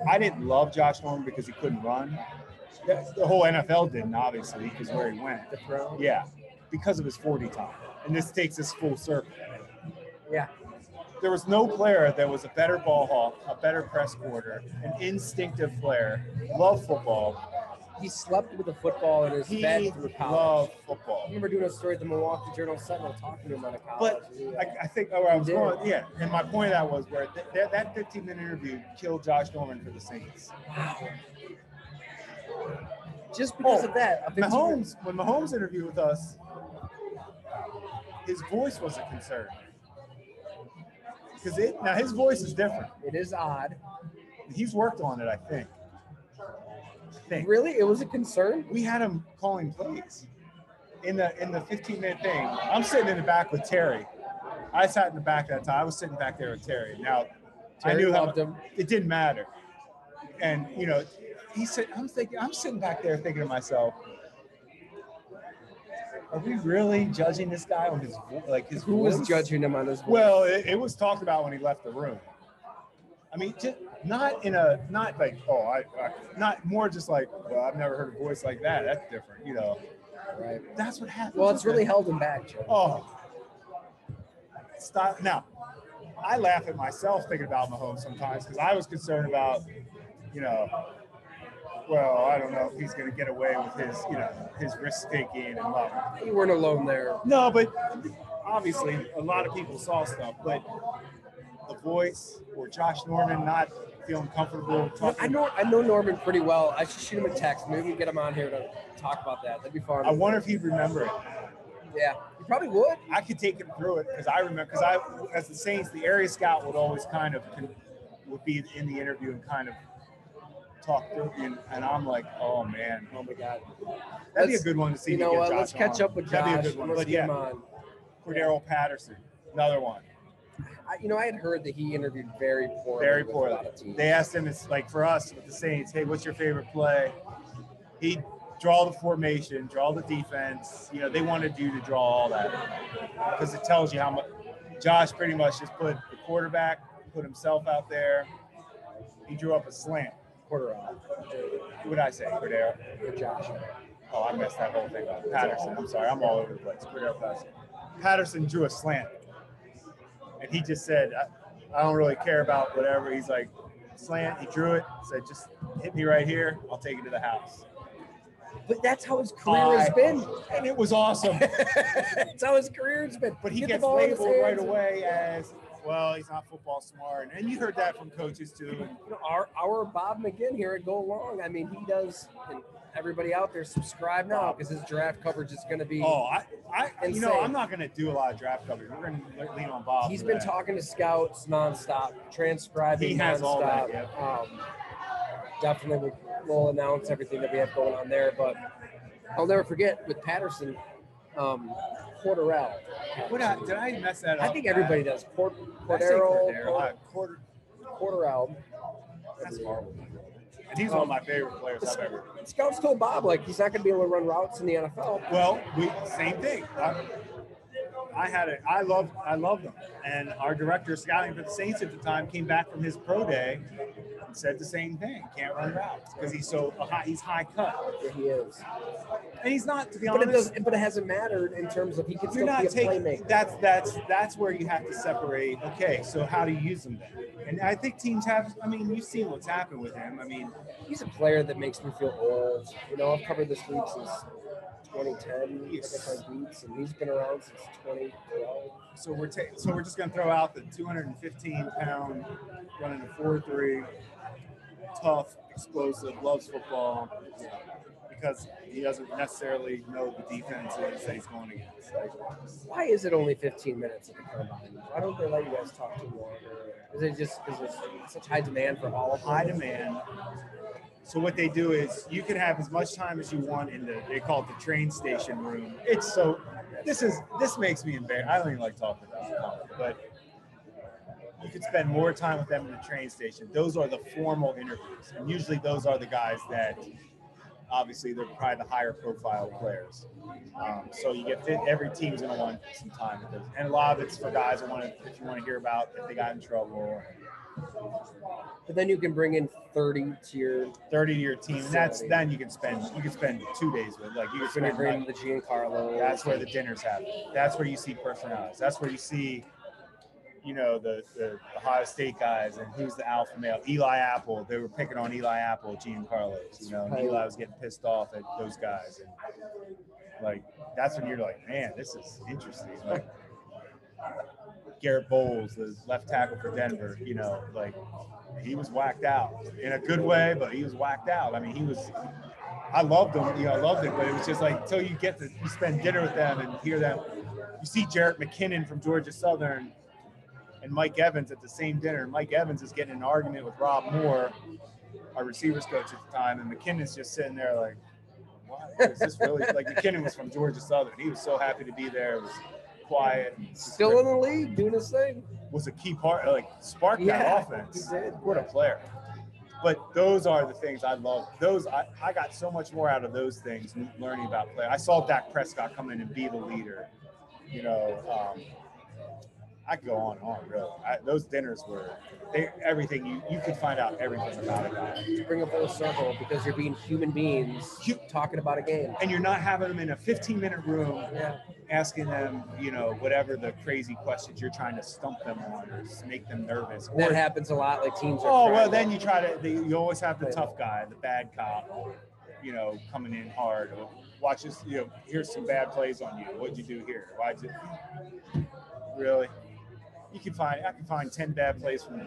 I didn't love Josh Norman because he couldn't run. The, the whole NFL didn't, obviously, because where he went. The pro? Yeah, because of his 40 time. And this takes us full circle. Yeah. There was no player that was a better ball hawk, a better press quarter, an instinctive player, loved football. He slept with a football in his He bed through college. loved I football. remember doing a story at the Milwaukee Journal Sentinel talking to him out of college. But. I, I think oh, where I was did. going, yeah. And my point of that was where th- that, that 15 minute interview killed Josh Norman for the Saints. wow. Just because Oh, of that, a 15 Mahomes, when Mahomes interviewed with us, his voice was a concern. Because it now his voice is different. It is odd. He's worked on it, I think. I think. Really, it was a concern. we had him calling plays in the in the 15 minute thing. I'm sitting in the back with Terry. I sat in the back that time. I was sitting back there with Terry. Now I Terry knew how him. it didn't matter. And you know, he said, I'm thinking, I'm sitting back there thinking to myself, are we really judging this guy on his vo- like his Who was judging him on his? voice? Well, it, it was talked about when he left the room. I mean, just not in a not like oh I, I not more just like well I've never heard a voice like that. That's different, you know. right. That's what happened Well, it's really him. held him back, Joe. Oh, stop now. I laugh at myself thinking about Mahomes sometimes because I was concerned about, you know, well, I don't know if he's going to get away with his, you know, his risk taking and love. You weren't alone there. No, but obviously a lot of people saw stuff, but the voice or Josh Norman not feeling comfortable talking. I know I know Norman pretty well. I should shoot him a text. Maybe we get him on here to talk about that. That'd be fun. I wonder if he'd remember it. yeah, you probably would. I could take him through it because I remember because I, as the Saints, the area scout would always kind of would be in the interview and kind of talk through, it, and, and I'm like, oh man, Oh my God. that'd be a good one to see. You know what? Josh Let's catch up with That'd Josh. be a good one. Let's But yeah, on. Cordero Patterson, another one. I, you know, I had heard that he interviewed very poorly. Very poorly. A lot of teams. They asked him, it's like for us with the Saints, hey, what's your favorite play? He'd draw the formation, draw the defense. You know, they wanted you to draw all that because it tells you how much. Josh pretty much just put the quarterback, put himself out there. He drew up a slant. Off. What did I say? Cordero. Josh. Oh, I messed that whole thing up. Patterson. I'm sorry. I'm all over the place. Cordero Patterson. Patterson drew a slant. And he just said, I, I don't really care about whatever. He's like, slant. He drew it. Said, just hit me right here. I'll take it to the house. But that's how his career has been. And it was awesome. that's how his career has been. But he Get gets labeled right away as, well, he's not football smart. And you heard that from coaches too. You know, our our Bob McGinn here at Go Long. I mean, he does. And everybody out there, subscribe now because his draft coverage is going to be. oh, I, I you know, I'm not going to do a lot of draft coverage. We're going to lean on Bob. He's been that. talking to scouts nonstop, transcribing He has nonstop. all that, yep. um, definitely, we'll, we'll announce everything that we have going on there. But I'll never forget with Patterson, um, Cordarrelle. What I, did I mess that up? I think everybody does. Say Cordero, Cordero. I- Quarter, uh, Cordarrelle. that's horrible. And he's one of um, my favorite players I've ever. Scouts told Bob like he's not going to be able to run routes in the NFL. Well, we same thing. I, I had it. I love I love them. And our director of scouting for the Saints at the time came back from his pro day and said the same thing. Can't run routes because he's so high. He's high cut, Yeah, he is. and he's not. To be But it honest, doesn't. But it hasn't mattered in terms of he can you're still be a taking. playmaker. That's that's that's where you have to separate. Okay, so how do you use them then? And I think teams have. I mean, you've seen what's happened with him. I mean, He's a player that makes me feel old. You know, I've covered this league since 2010. Yes. Beats, and he's been around since 2012. so we're ta- so we're just gonna throw out the 215 pound running a four three, tough, explosive, loves football, because he doesn't necessarily know the defenses that he's going against. Like, Why is it only 15 minutes at the combine? Why don't they let you guys talk too long? Is it just is there such high demand for all of them? high demand. So what they do is you can have as much time as you want in the they call it the train station room. It's so this is this makes me embarrassed. I don't even like talking about it, but you could spend more time with them in the train station. Those are the formal interviews, and usually those are the guys that obviously they're probably the higher profile players. Um, so you get fit. Every team's gonna want some time with those, and a lot of it's for guys that want to if you want to hear about if they got in trouble. But then you can bring in 30 to your 30 to your team. And that's then you can spend you can spend two days with like you can when you spend bring in like, the Giancarlo. that's where the dinners happen. That's where you see personalities. That's where you see, you know, the, the Ohio State guys and who's the alpha male. Eli Apple. They were picking on Eli Apple, Giancarlo's, you know, and Eli was getting pissed off at those guys. And like that's when you're like, man, this is interesting. Like Garett Bolles, the left tackle for Denver, you know, like he was whacked out in a good way, but he was whacked out. I mean, he was. I loved him, you know, I loved it, but it was just like until you get to you spend dinner with them and hear them. You see Jerick McKinnon from Georgia Southern and Mike Evans at the same dinner. Mike Evans is getting an argument with Rob Moore, our receivers coach at the time, and McKinnon's just sitting there like, "What is this really?" like McKinnon was from Georgia Southern. He was so happy to be there. It was quiet. Still in the league, doing his thing. was a key part, like sparked Yeah, that offense. he did. What a player. But those are the things I love. Those I, I got so much more out of those things learning about play. I saw Dak Prescott come in and be the leader. You know, um, I could go on and on. Really, I, those dinners were they everything you you could find out everything about a guy. To bring a full circle because you're being human beings You- talking about a game. And you're not having them in a 15 minute room Yeah. asking them, you know, whatever the crazy questions you're trying to stump them on or make them nervous. That happens a lot. Like teams are. Oh well, then you try to. the- You always have the tough guy, the bad cop. You know, coming in hard. Or watch this. You know, here's some bad plays on you. What'd you do here? Why'd you? Really? You can find. I can find ten bad plays from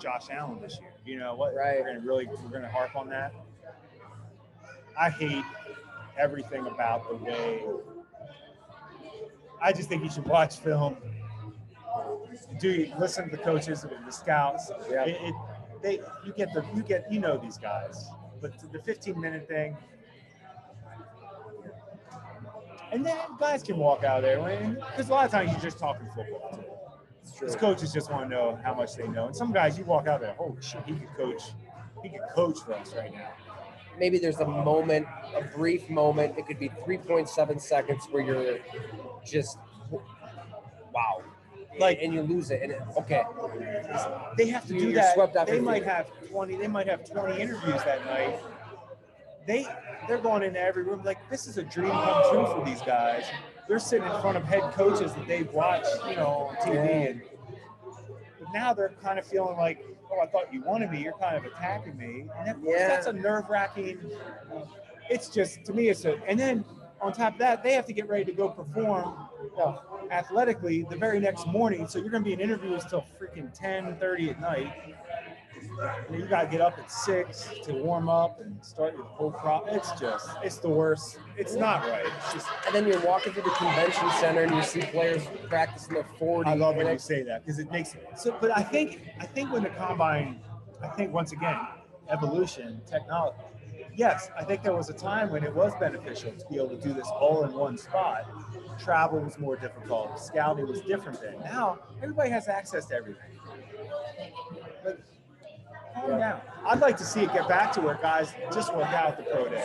Josh Allen this year. You know what? Right. We're gonna really. We're gonna harp on that. I hate everything about the way. I just think you should watch film. Do listen to the coaches, and the scouts. Yeah. It, it, they you get the you get you know these guys, but the 15 minute thing. And then guys can walk out of there because a lot of times you're just talking football. These coaches just want to know how much they know, and some guys you walk out there, holy shit, he could coach, he could coach for us right now. maybe there's a moment, a brief moment. It could be 3.7 seconds where you're just wow, like, and you lose it. And it, okay, They have to do that. They might have 20. They might have 20 interviews that night. They they're going into every room like this is a dream come true for these guys. They're sitting in front of head coaches that they've watched, you know, on TV, and but now they're kind of feeling like, oh, I thought you wanted me. You're kind of attacking me, and that, Yeah. that's a nerve wracking. It's just to me, it's a. And then on top of that, they have to get ready to go perform no, athletically the very next morning. So you're going to be in interviews till freaking 10, 30 at night. You got to get up at six to warm up and start your full prop. It's just, it's the worst. It's not right. It's just, and then you're walking through the convention center and you see players practicing their 40. I love when you say that because it makes so. But I think, I think when the combine, I think once again, evolution, technology. yes, I think there was a time when it was beneficial to be able to do this all in one spot. Travel was more difficult. Scouting was different then. Now everybody has access to everything. But calm down. I'd like to see it get back to where guys just work out the pro day.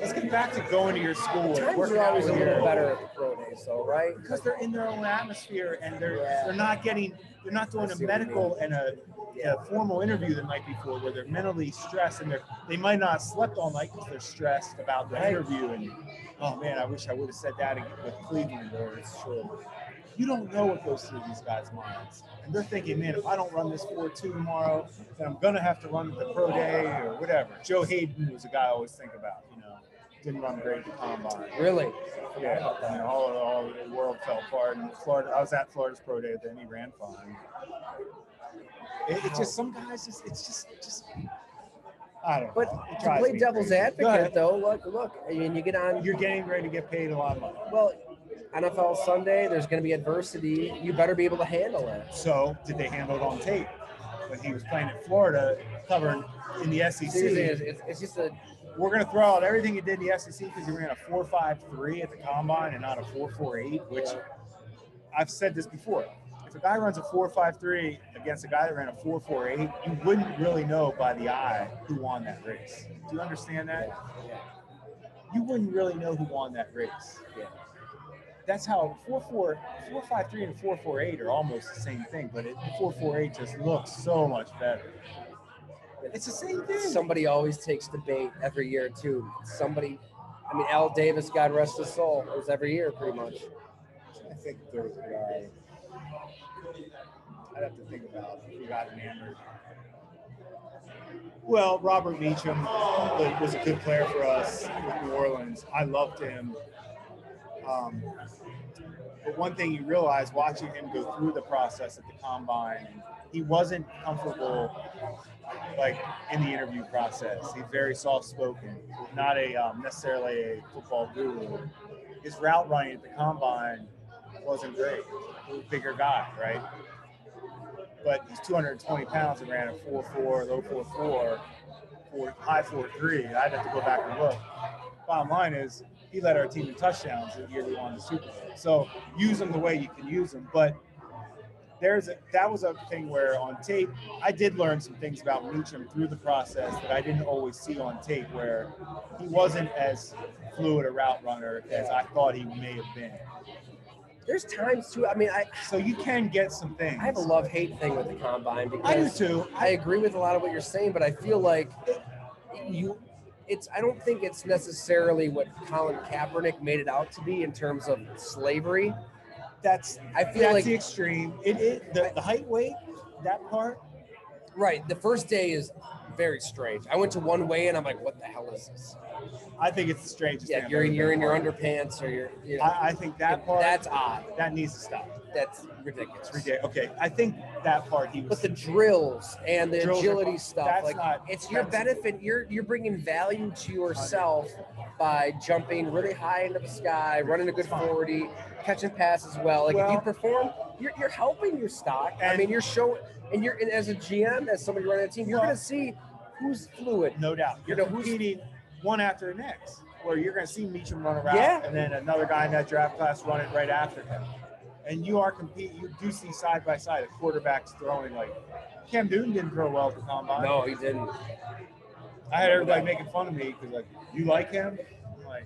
Let's get back to going to your school and Times working are always a little better at the pro days, though, right? because they're in their own atmosphere and they're Yeah. they're not getting they're not doing a see what you medical and a, a formal interview the night before where they're mentally stressed and they're they might not have slept all night because they're stressed about the Right. interview and oh man I wish I would have said that with Cleveland or it's true. You don't know what goes through these guys' minds. And they're thinking, man, if I don't run this 4 2 tomorrow, then I'm going to have to run the pro day or whatever. Joe Haden was a guy I always think about, you know, didn't run great at the combine. Really? Yeah, and all, all the world fell apart. And Florida, I was at Florida's pro day, then he ran fine. It, it just some guys, just, it's just, just I don't But know. It to play devil's crazy. Advocate, though, look, look, I mean, you get on. You're getting ready to get paid a lot of money. Well, NFL Sunday, there's going to be adversity. You better be able to handle it. So did they handle it on tape when he was playing at Florida, covering in the SEC? Seriously, it's, it's, it's just a We're going to throw out everything you did in the SEC because you ran a 4.53 at the combine and not a 4.48, which I've said this before. If a guy runs a 4.53 against a guy that ran a 4.48, you wouldn't really know by the eye who won that race. Do you understand that? Yeah. You wouldn't really know who won that race. Yeah. That's how 4.4, 4.53 and 4.48 are almost the same thing, but it, 4.48 just looks so much better. It's the same thing. somebody always takes the bait every year too. Somebody, I mean, Al Davis, God rest his soul, it was every year pretty much. I think there was uh, a guy. I'd have to think about if he got enamored. Well, Robert Meacham was a good player for us with New Orleans. I loved him. Um, but one thing you realize watching him go through the process at the combine, he wasn't comfortable like in the interview process. He's very soft spoken, not a um, necessarily a football guru. His route running at the combine wasn't great. Bigger guy, right? But he's 220 pounds and ran a 4-4, low 4-4, high 4.3. I'd have to go back and look. Bottom line is, he led our team in touchdowns the year we won the Super Bowl. So use them the way you can use them. But there's a, that was a thing where on tape, I did learn some things about Meacham through the process that I didn't always see on tape, where he wasn't as fluid a route runner as I thought he may have been. There's times too. I mean, I So you can get some things. I have a love hate thing with the combine because I do too. I agree with a lot of what you're saying, but I feel like you. It's. I don't think it's necessarily what Colin Kaepernick made it out to be in terms of slavery. That's I feel that's like the extreme. It, it the, the height weight that part. right. The first day is very strange. I went to one way and I'm like, what the hell is this? I think it's the strangest. thing Yeah, you're ever you're in your underpants or you're. You know, I, I think that part that's odd. that needs to stop. That's ridiculous. It's ridiculous. Okay, I think that part he was. But the drills and the Drills agility stuff, That's like not- it's your benefit. You're you're bringing value to yourself by jumping really high into the sky, running a good 40, catching passes well. Like if you perform, you're, you're helping your stock. I mean, you're showing, and you're and as a GM, as somebody running a team, you're Well- going to see who's fluid. no doubt. You're know, who's- competing one after the next, where you're going to see Meacham run around, Yeah. and then another guy in that draft class run it right after him. And you are competing. You do see side by side the quarterbacks throwing like Cam Newton didn't throw well at the combine. No, he didn't. I had everybody making fun of me because like you like him. I'm like,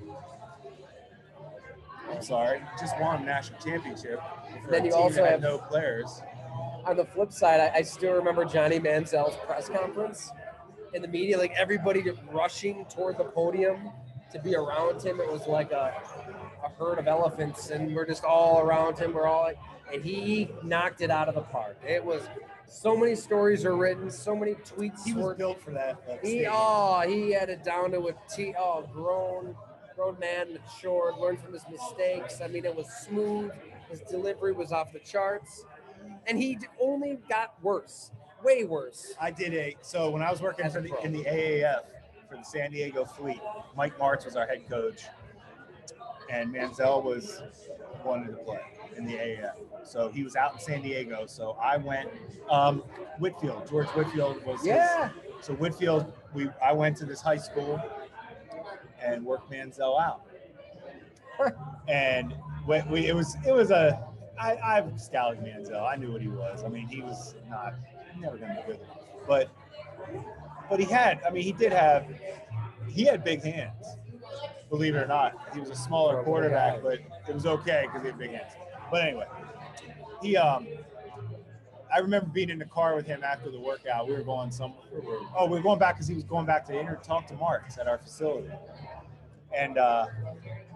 I'm sorry, just won a national championship. For Then a you team also that had have- no players. On the flip side, I, I still remember Johnny Manziel's press conference in the media, like everybody rushing toward the podium to be around him. It was like a, a herd of elephants, and we're just all around him. We're all like, and he knocked it out of the park. It was so many stories are written, so many tweets He was were. built for that. that He oh he had it down to a T. Oh, grown grown man matured, learned from his mistakes. I mean, it was smooth. His delivery was off the charts, and he only got worse, way worse. I did a so when I was working for the in the AAF for the San Diego Fleet, Mike Martz was our head coach, and Manziel was wanted to play in the AAF. So he was out in San Diego. So I went. Um, Whitfield, George Whitfield was his- Yeah, so Whitfield, we I went to this high school and worked Manziel out, and we, we, it was it was a I I scouted Manziel. I knew what he was. I mean, he was not never going to be good, but but he had. I mean, he did have he had big hands. Believe it or not, he was a smaller quarterback, but it was okay because he had big hands. But anyway, he um I remember being in the car with him after the workout. We were going some. Oh, we were going back because he was going back to inter talk to Martz at our facility. And uh,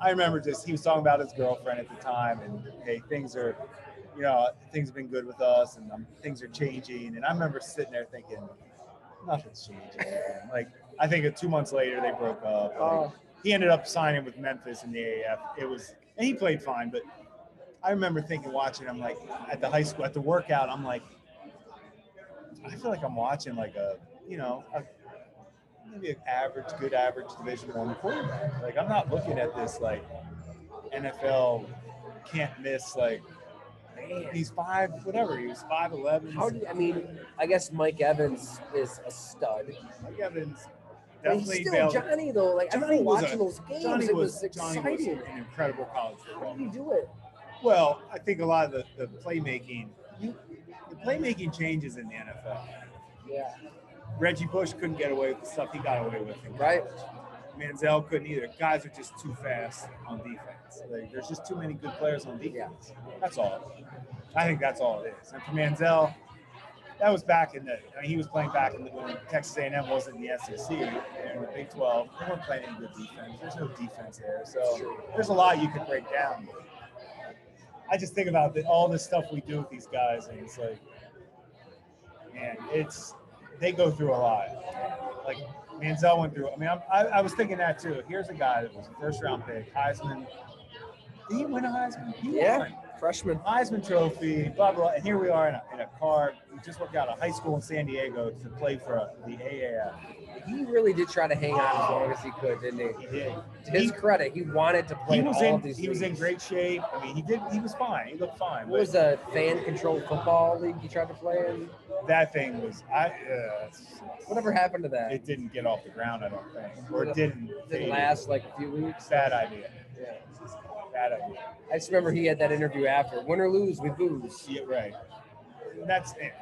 I remember just he was talking about his girlfriend at the time, and hey, things are, you know, things have been good with us, and um, things are changing. And I remember sitting there thinking, nothing's changing. like I think two months later they broke up. Oh. He ended up signing with Memphis in the AAF. It was, and he played fine, but I remember thinking, watching, I'm like, at the high school, at the workout, I'm like, I feel like I'm watching like a, you know, a, maybe an average, good average Division One quarterback. Like I'm not looking at this like NFL can't miss. Like Man. he's five, whatever. He was five eleven. How do I mean? I guess Mike Evans is a stud. Mike Evans But he's definitely still bailed. Johnny though. Like I Johnny remember was watching a- those games. Johnny it was, was, Johnny was exciting. an incredible college How football. did he do it? Well, I think a lot of the, the playmaking, you, the playmaking changes in the NFL. Yeah. Reggie Bush couldn't get away with the stuff he got away with. Right. Manziel couldn't either. Guys are just too fast on defense. Like, there's just too many good players on defense. That's all. I think that's all it is. And for Manziel, that was back in the. I mean, he was playing back in the when Texas A&M wasn't in the SEC and the Big 12. They weren't playing any good defense. There's no defense there, so there's a lot you could break down. I just think about the, all the stuff we do with these guys, and it's like, man, it's they go through a lot. Like Manziel went through. I mean, I'm, I, I was thinking that too. Here's a guy that was a first round pick, Heisman. Did he win a Heisman? He Yeah. won. Freshman. Heisman Trophy, blah blah. And here we are in a, in a car. We just worked out a high school in San Diego to play for a, the AAF. He really did try to hang on as long as he could, didn't he? He did. To his He- cray, he wanted to play He was all in. of these He was in great shape. I mean, he did. He was fine. He looked fine. What was the fan-controlled football league he tried to play in? that thing was. I. Uh, Whatever happened to that? it didn't get off the ground. I don't think, or it didn't. Did fade. it last like a few weeks? Bad idea. Yeah. I just remember he had that interview after. Win or lose, we booze. Yeah, right. That's it.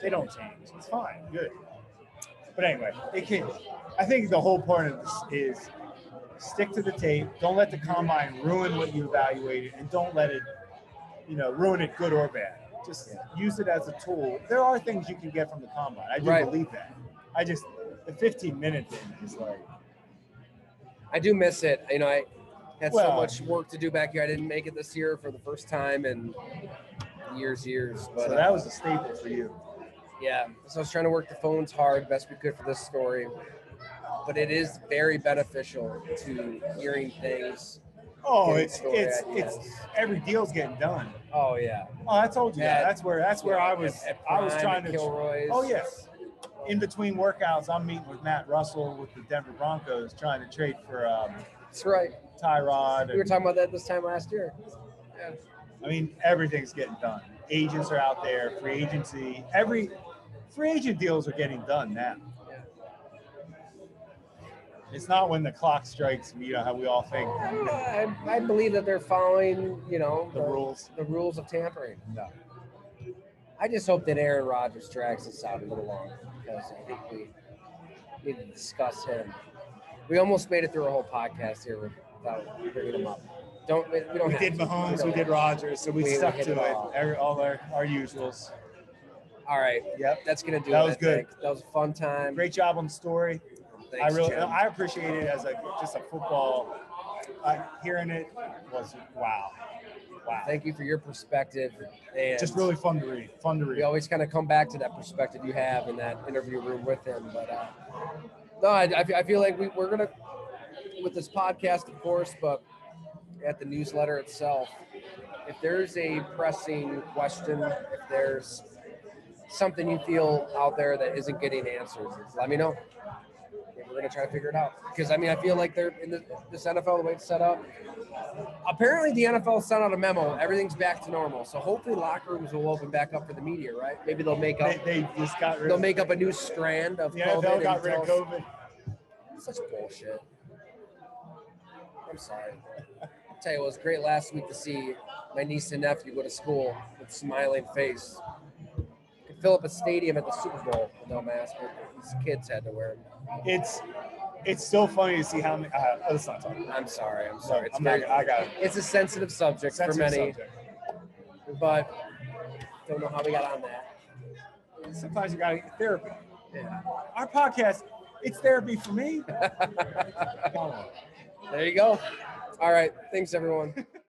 They don't change. It's fine. Good. But anyway, it can. I think the whole point of this is stick to the tape. Don't let the combine ruin what you evaluated, and don't let it, you know, ruin it good or bad. Just use it as a tool. There are things you can get from the combine. I do Right. believe that. I just the 15 minute thing is like I do miss it. You know, I had so much work to do back here. I didn't make it this year for the first time in years, years. But so uh, that was a staple for you. yeah, so I was trying to work the phones hard, best we could for this story. But it is very beneficial to hearing things. Oh, it's story it's it's every deal's getting done. Oh yeah. Oh, I told you that. That's where that's where I was. At- at I was trying to. Kilroy's. Oh yes. In between workouts, I'm meeting with Matt Russell with the Denver Broncos, trying to trade for um, That's right. Tyrod. We were talking about that this time last year. Yeah. I mean, everything's getting done. Agents are out there. Free agency. Every free agent deals are getting done now. Yeah. It's not when the clock strikes. You know how we all think I, I, believe that they're following, you know, the rules. the rules of tampering. No. I just hope that Aaron Rodgers drags this out a little longer because I think we need to discuss him. We almost made it through a whole podcast here bringing him up. Don't we don't We did to. Mahomes. don't We did. Rodgers. So we, We- we stuck to it all. Every, all our, our usuals. All right, Yep. that's gonna do That it. was I good. think. That was a fun time. Great job on the story. Thanks, I really, Jim. I appreciate it as a just a football. Uh, hearing it was wow, wow. Thank you for your perspective. And Just really fun to read. Fun to read. we always kind of come back to that perspective you have in that interview room with him. But uh, no, I, I I feel like we, we're gonna with this podcast, of course, but at the newsletter itself, if there's a pressing question, if there's something you feel out there that isn't getting answers, let me know. we're gonna try to figure it out. Because I mean, I feel like they're in the, this NFL the way it's set up. Apparently, the NFL sent out a memo. Everything's back to normal. So hopefully, locker rooms will open back up for the media. Right? Maybe they'll make up. They, they just got rid They'll of make up a new strand of the COVID. NFL and got rid of COVID. Such bullshit. I'm sorry. I'll tell you, it was great last week to see my niece and nephew go to school with smiling face. Could fill up a stadium at the Super Bowl with no mask, but these kids had to wear them. It's it's still funny to see how many. Uh, let's not talk. I'm sorry. I'm sorry. It's, I'm not, very, I got it. it's a sensitive subject Sensitive for many, subject. but don't know how we got on that. Sometimes you got to get therapy. Yeah. Our podcast, it's therapy for me. There you go. All right. Thanks, everyone.